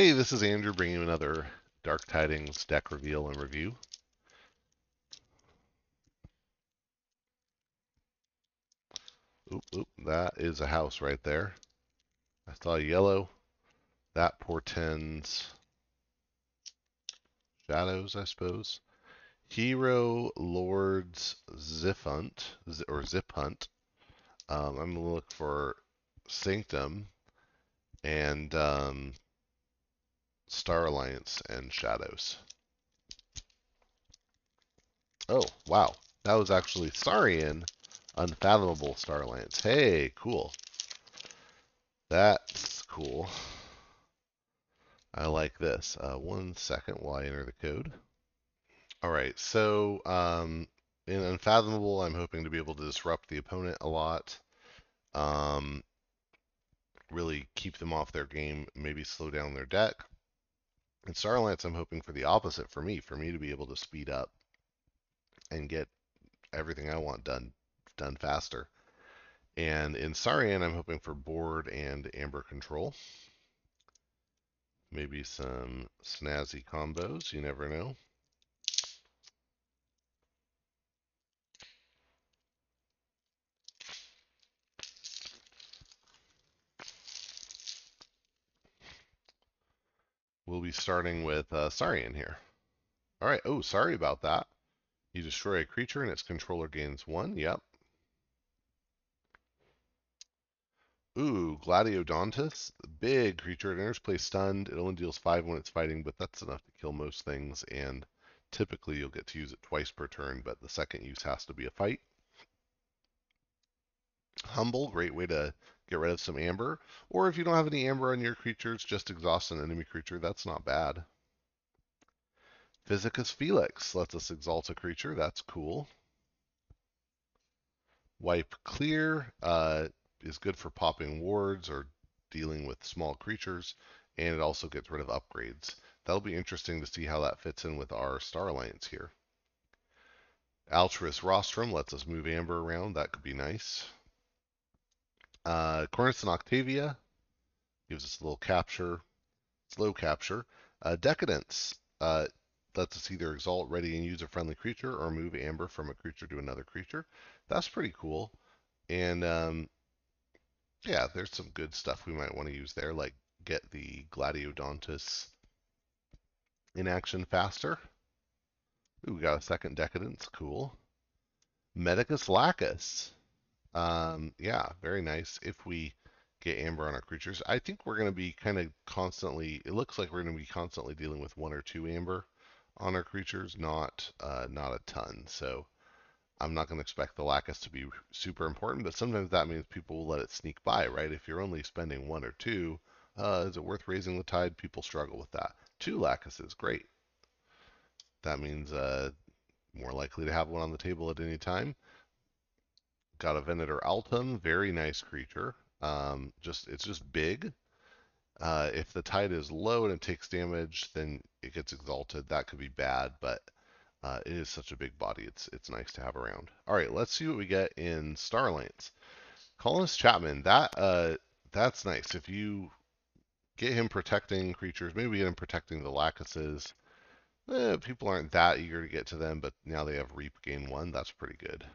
Hey, this is Andrew bringing you another Dark Tidings deck reveal and review. Oop, oop, that is a house right there. I saw yellow. That portends shadows, I suppose. Hero Lords Ziphunt, or Zip Hunt. Um, I'm going to look for Sanctum and um, Star Alliance and Shadows. Oh, wow. That was actually Saurian Unfathomable Star Alliance. Hey, cool. That's cool. I like this. Uh, one second while I enter the code. All right, so um, in Unfathomable, I'm hoping to be able to disrupt the opponent a lot. Um, really keep them off their game, maybe slow down their deck. In Star Alliance, I'm hoping for the opposite for me, for me to be able to speed up and get everything I want done done faster. And in Saurian, I'm hoping for board and amber control. Maybe some snazzy combos, you never know. Starting with uh, Saurian here. All right. Oh, sorry about that. You destroy a creature and its controller gains one. Yep. Ooh, Gladiodontus. Big creature. It enters play stunned. It only deals five when it's fighting, but that's enough to kill most things. And typically you'll get to use it twice per turn, but the second use has to be a fight. Humble, great way to get rid of some amber. Or if you don't have any amber on your creatures, just exhaust an enemy creature. That's not bad. Physicus Felix lets us exalt a creature. That's cool. Wipe Clear uh, is good for popping wards or dealing with small creatures, and it also gets rid of upgrades. That'll be interesting to see how that fits in with our Star Alliance here. Altruis Rostrum lets us move Amber around. That could be nice. Uh, and Octavia gives us a little capture, slow capture. Uh, Decadence uh, lets us either exalt, ready, and use a friendly creature, or move Amber from a creature to another creature. That's pretty cool. And um, yeah, there's some good stuff we might want to use there, like get the Gladiodontus in action faster. Ooh, we got a second Decadence. Cool. Medicus Lacus. Um, yeah, very nice. If we get amber on our creatures, I think we're going to be kind of constantly. It looks like we're going to be constantly dealing with one or two amber on our creatures, not uh, not a ton. So I'm not going to expect the Lacus to be super important, but sometimes that means people will let it sneak by, right? If you're only spending one or two, uh, is it worth raising the tide? People struggle with that. Two Lacuses, great. That means uh, more likely to have one on the table at any time. Got a Venator Altum, very nice creature. Um, just it's just big. Uh, if the tide is low and it takes damage, then it gets exalted. That could be bad, but uh, it is such a big body. It's it's nice to have around. All right, let's see what we get in Star Alliance. Colonist Chapman, that uh, that's nice. If you get him protecting creatures, maybe get him protecting the Lacuses. Eh, people aren't that eager to get to them, but now they have Reap gain one. That's pretty good.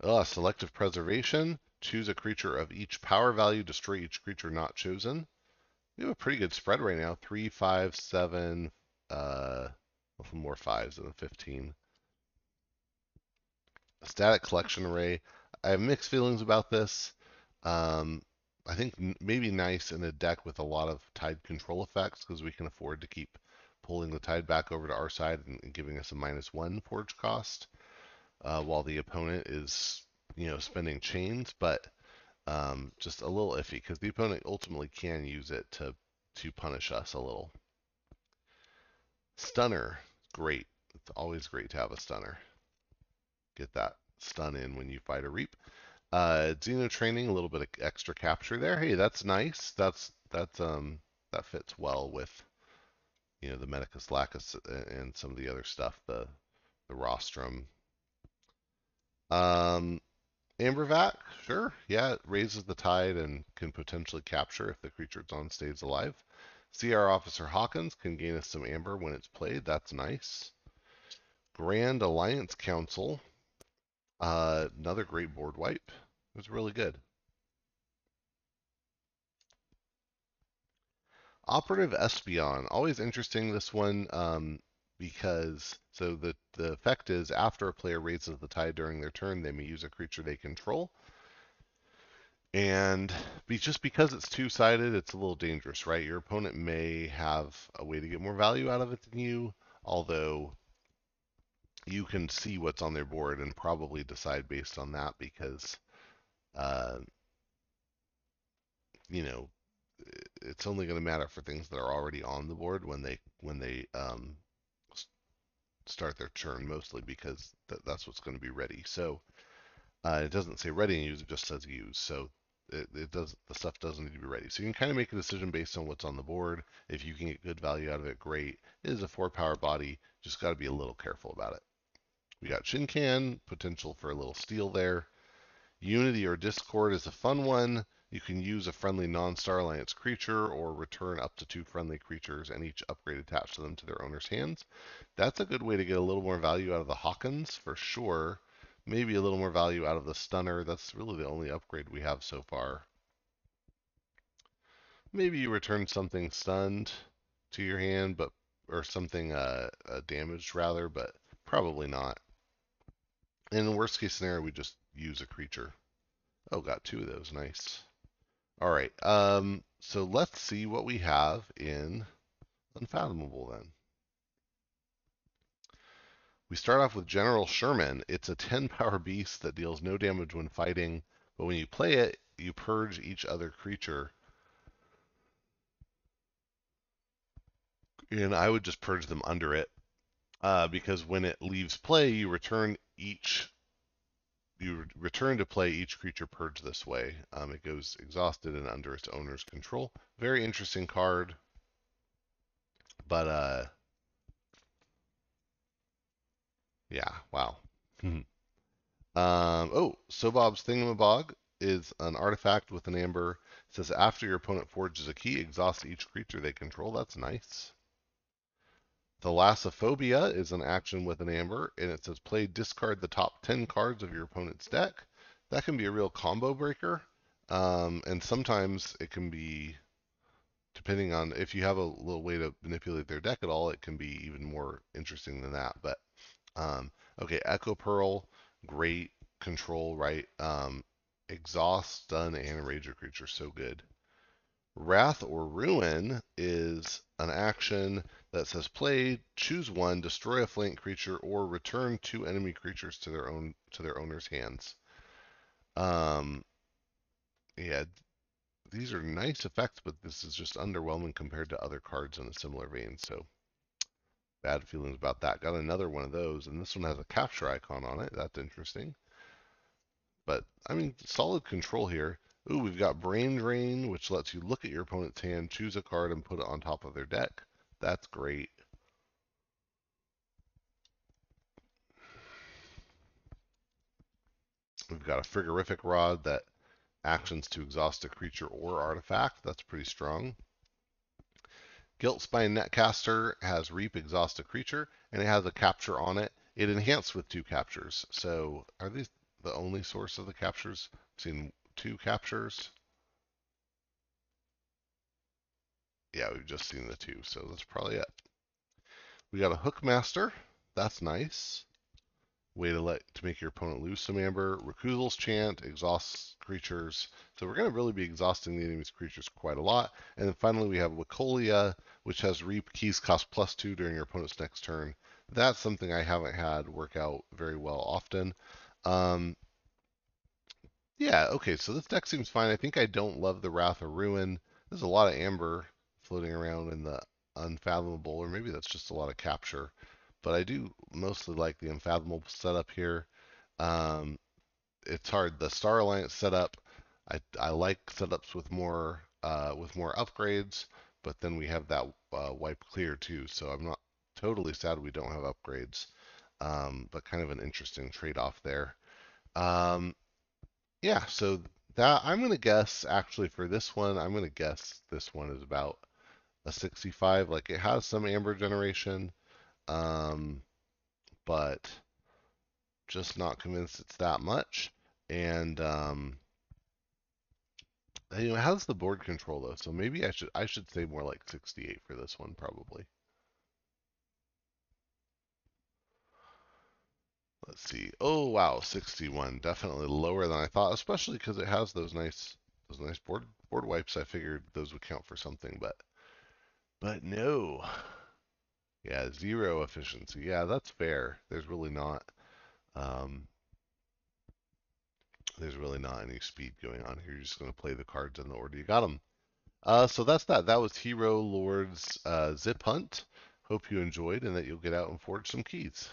Uh, selective preservation. Choose a creature of each power value. Destroy each creature not chosen. We have a pretty good spread right now. Three, five, seven. Uh, more fives than a 15. A static collection array. I have mixed feelings about this. Um, I think maybe nice in a deck with a lot of tide control effects because we can afford to keep pulling the tide back over to our side and, and giving us a minus one forge cost uh, while the opponent is, you know, spending chains, but um, just a little iffy because the opponent ultimately can use it to to punish us a little. Stunner, great. It's always great to have a stunner. Get that stun in when you fight a reap. Uh, Xeno training, a little bit of extra capture there. Hey, that's nice. That's that's um that fits well with you know the Medicus Lacus and some of the other stuff, the the rostrum, um, Ambervac, sure. Yeah, it raises the tide and can potentially capture if the creature it's on stays alive. CR Officer Hawkins can gain us some amber when it's played. That's nice. Grand Alliance Council, uh, another great board wipe. It was really good. Operative Espeon, always interesting this one um, because so the the effect is after a player raises the tide during their turn, they may use a creature they control. And be, just because it's two sided, it's a little dangerous, right? Your opponent may have a way to get more value out of it than you, although you can see what's on their board and probably decide based on that because, uh, you know, it's only going to matter for things that are already on the board when they when they um, start their turn mostly because th- that's what's going to be ready. So uh, it doesn't say ready and use; it just says use. So it, it, does the stuff doesn't need to be ready. So you can kind of make a decision based on what's on the board. If you can get good value out of it, great. It is a four power body. Just got to be a little careful about it. We got Shinkan, potential for a little steal there. Unity or Discord is a fun one. You can use a friendly non-Star Alliance creature or return up to two friendly creatures and each upgrade attached to them to their owner's hands. That's a good way to get a little more value out of the Hawkins for sure. Maybe a little more value out of the Stunner. That's really the only upgrade we have so far. Maybe you return something stunned to your hand, but or something uh, uh, damaged rather, but probably not. In the worst case scenario, we just use a creature. Oh, got two of those. Nice. All right. Um, so let's see what we have in Unfathomable then. We start off with General Sherman. It's a 10 power beast that deals no damage when fighting, but when you play it, you purge each other creature. And I would just purge them under it, uh, because when it leaves play, you return each you return to play each creature purged this way. Um, it goes exhausted and under its owner's control. Very interesting card. But, uh, yeah, wow. um, oh, Sobob's Thingamabog is an artifact with an amber. It says after your opponent forges a key, exhaust each creature they control. That's nice. Thalassophobia is an action with an amber, and it says play discard the top 10 cards of your opponent's deck. That can be a real combo breaker, um, and sometimes it can be, depending on if you have a little way to manipulate their deck at all, it can be even more interesting than that. But um, okay, Echo Pearl, great control, right? Um, exhaust, stun, and a creature, so good. Wrath or Ruin is an action that says play, choose one, destroy a flank creature, or return two enemy creatures to their own to their owner's hands. Um, yeah, these are nice effects, but this is just underwhelming compared to other cards in a similar vein. So bad feelings about that. Got another one of those, and this one has a capture icon on it. That's interesting. But I mean, solid control here. Ooh, we've got Brain Drain, which lets you look at your opponent's hand, choose a card, and put it on top of their deck. That's great. We've got a Frigorific Rod that actions to exhaust a creature or artifact. That's pretty strong. Gilt-Spine Netcaster has Reap exhaust a creature, and it has a capture on it. It enhanced with two captures. So are these the only source of the captures? I've seen two captures. Yeah, we've just seen the two, so that's probably it. We got a Hookmaster. That's nice. Way to let to make your opponent lose some amber. Recusals Chant exhausts creatures. So we're going to really be exhausting the enemy's creatures quite a lot. And then finally we have Wacolia, which has Reap keys cost plus two during your opponent's next turn. That's something I haven't had work out very well often. Um, yeah, okay, so this deck seems fine. I think I don't love the Wrath of Ruin. There's a lot of amber floating around in the Unfathomable, or maybe that's just a lot of capture. But I do mostly like the Unfathomable setup here. Um, it's hard. The Star Alliance setup, I, I like setups with more uh, with more upgrades, but then we have that uh, wipe clear too. So I'm not totally sad we don't have upgrades, um, but kind of an interesting trade-off there. Um, yeah, so that I'm gonna guess actually for this one, I'm gonna guess this one is about a 65. Like it has some amber generation, um, but just not convinced it's that much. And um, you know, has the board control though, so maybe I should I should say more like 68 for this one probably. Let's see. Oh wow, 61. Definitely lower than I thought, especially because it has those nice those nice board board wipes. I figured those would count for something, but but no. Yeah, zero efficiency. Yeah, that's fair. There's really not um, there's really not any speed going on here. You're just going to play the cards in the order you got them. Uh, so that's that. That was Hero Lord's uh, Zip Hunt. Hope you enjoyed and that you'll get out and forge some keys.